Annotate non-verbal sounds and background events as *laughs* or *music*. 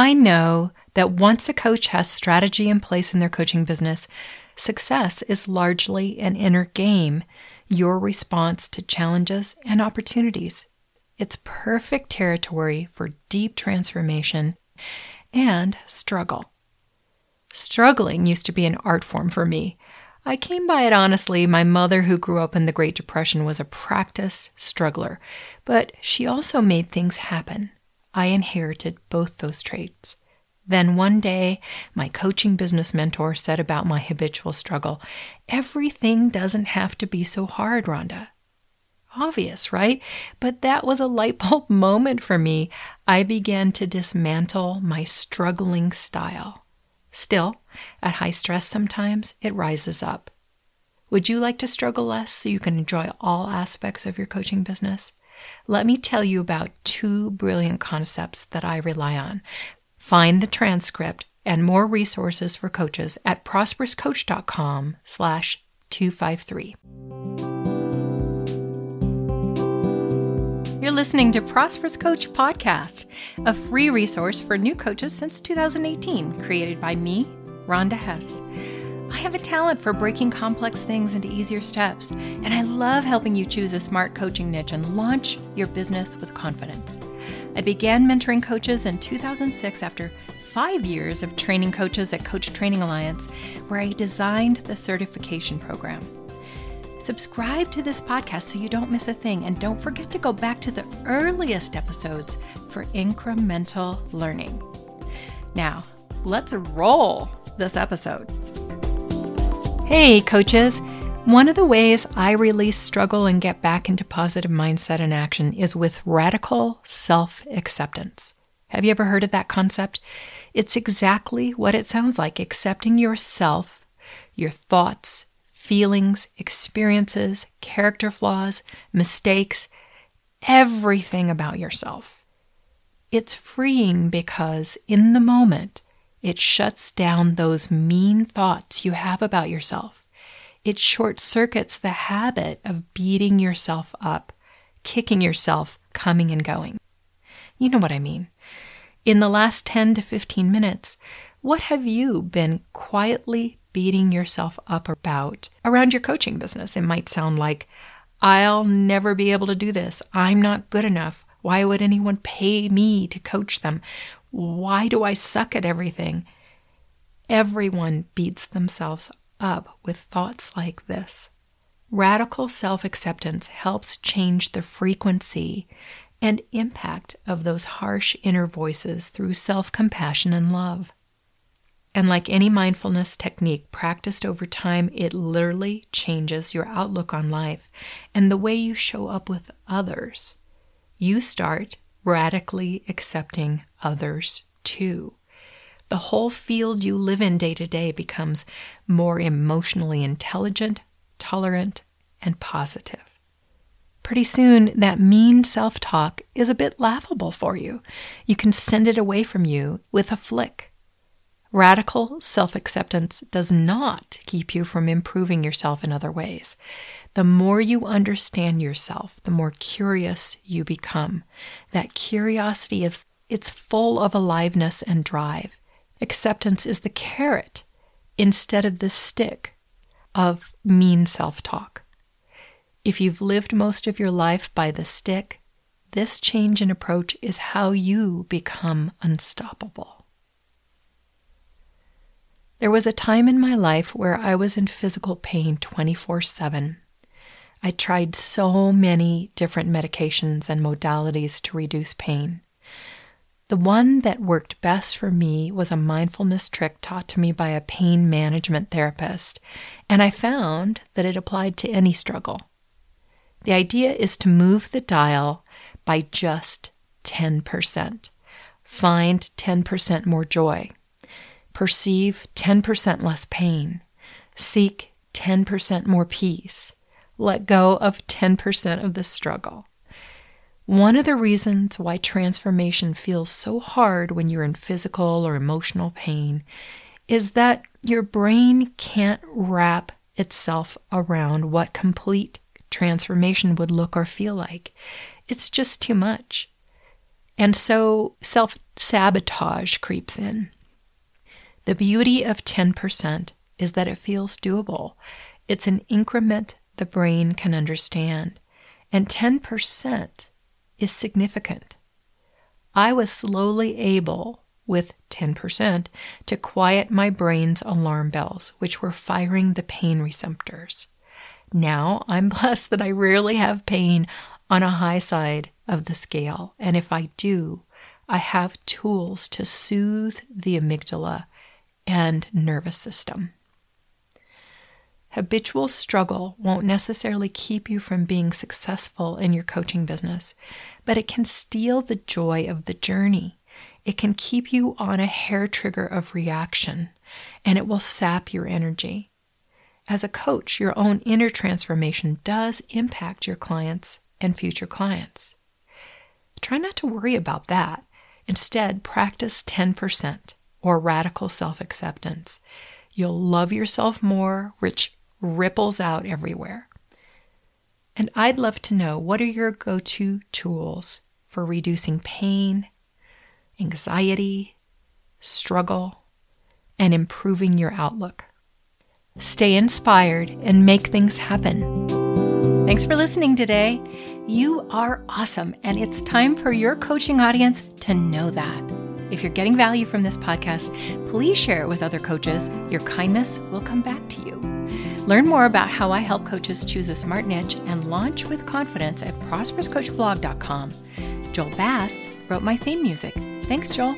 I know that once a coach has strategy in place in their coaching business, success is largely an inner game, your response to challenges and opportunities. It's perfect territory for deep transformation and struggle. Struggling used to be an art form for me. I came by it honestly. My mother, who grew up in the Great Depression, was a practiced struggler, but she also made things happen. I inherited both those traits. Then one day, my coaching business mentor said about my habitual struggle everything doesn't have to be so hard, Rhonda. Obvious, right? But that was a light bulb *laughs* moment for me. I began to dismantle my struggling style. Still, at high stress sometimes, it rises up. Would you like to struggle less so you can enjoy all aspects of your coaching business? Let me tell you about two brilliant concepts that I rely on. Find the transcript and more resources for coaches at prosperouscoach.com slash 253. You're listening to Prosperous Coach Podcast, a free resource for new coaches since 2018, created by me, Rhonda Hess. I have a talent for breaking complex things into easier steps, and I love helping you choose a smart coaching niche and launch your business with confidence. I began mentoring coaches in 2006 after five years of training coaches at Coach Training Alliance, where I designed the certification program. Subscribe to this podcast so you don't miss a thing, and don't forget to go back to the earliest episodes for incremental learning. Now, let's roll this episode. Hey, coaches! One of the ways I release struggle and get back into positive mindset and action is with radical self acceptance. Have you ever heard of that concept? It's exactly what it sounds like accepting yourself, your thoughts, feelings, experiences, character flaws, mistakes, everything about yourself. It's freeing because in the moment, it shuts down those mean thoughts you have about yourself. It short circuits the habit of beating yourself up, kicking yourself, coming and going. You know what I mean. In the last 10 to 15 minutes, what have you been quietly beating yourself up about around your coaching business. It might sound like, I'll never be able to do this. I'm not good enough. Why would anyone pay me to coach them? Why do I suck at everything? Everyone beats themselves up with thoughts like this. Radical self acceptance helps change the frequency and impact of those harsh inner voices through self compassion and love. And like any mindfulness technique practiced over time, it literally changes your outlook on life and the way you show up with others. You start radically accepting others too. The whole field you live in day to day becomes more emotionally intelligent, tolerant, and positive. Pretty soon, that mean self talk is a bit laughable for you. You can send it away from you with a flick Radical self acceptance does not keep you from improving yourself in other ways. The more you understand yourself, the more curious you become. That curiosity is it's full of aliveness and drive. Acceptance is the carrot instead of the stick of mean self talk. If you've lived most of your life by the stick, this change in approach is how you become unstoppable. There was a time in my life where I was in physical pain 24 7. I tried so many different medications and modalities to reduce pain. The one that worked best for me was a mindfulness trick taught to me by a pain management therapist, and I found that it applied to any struggle. The idea is to move the dial by just 10%. Find 10% more joy Perceive 10% less pain. Seek 10% more peace. Let go of 10% of the struggle. One of the reasons why transformation feels so hard when you're in physical or emotional pain is that your brain can't wrap itself around what complete transformation would look or feel like. It's just too much. And so self sabotage creeps in. The beauty of 10% is that it feels doable. It's an increment the brain can understand. And 10% is significant. I was slowly able, with 10%, to quiet my brain's alarm bells, which were firing the pain receptors. Now I'm *laughs* blessed that I rarely have pain on a high side of the scale. And if I do, I have tools to soothe the amygdala and nervous system. Habitual struggle won't necessarily keep you from being successful in your coaching business, but it can steal the joy of the journey. It can keep you on a hair trigger of reaction, and it will sap your energy. As a coach, your own inner transformation does impact your clients and future clients. Try not to worry about that. Instead, practice 10% or radical self acceptance. You'll love yourself more, which ripples out everywhere. And I'd love to know what are your go to tools for reducing pain, anxiety, struggle, and improving your outlook. Stay inspired and make things happen. Thanks for listening today. You are awesome, and it's time for your coaching audience to know that. If you're getting value from this podcast, please share it with other coaches. Your kindness will come back to you. Learn more about how I help coaches choose a smart niche and launch with confidence at prosperouscoachblog.com. Joel Bass wrote my theme music. Thanks, Joel.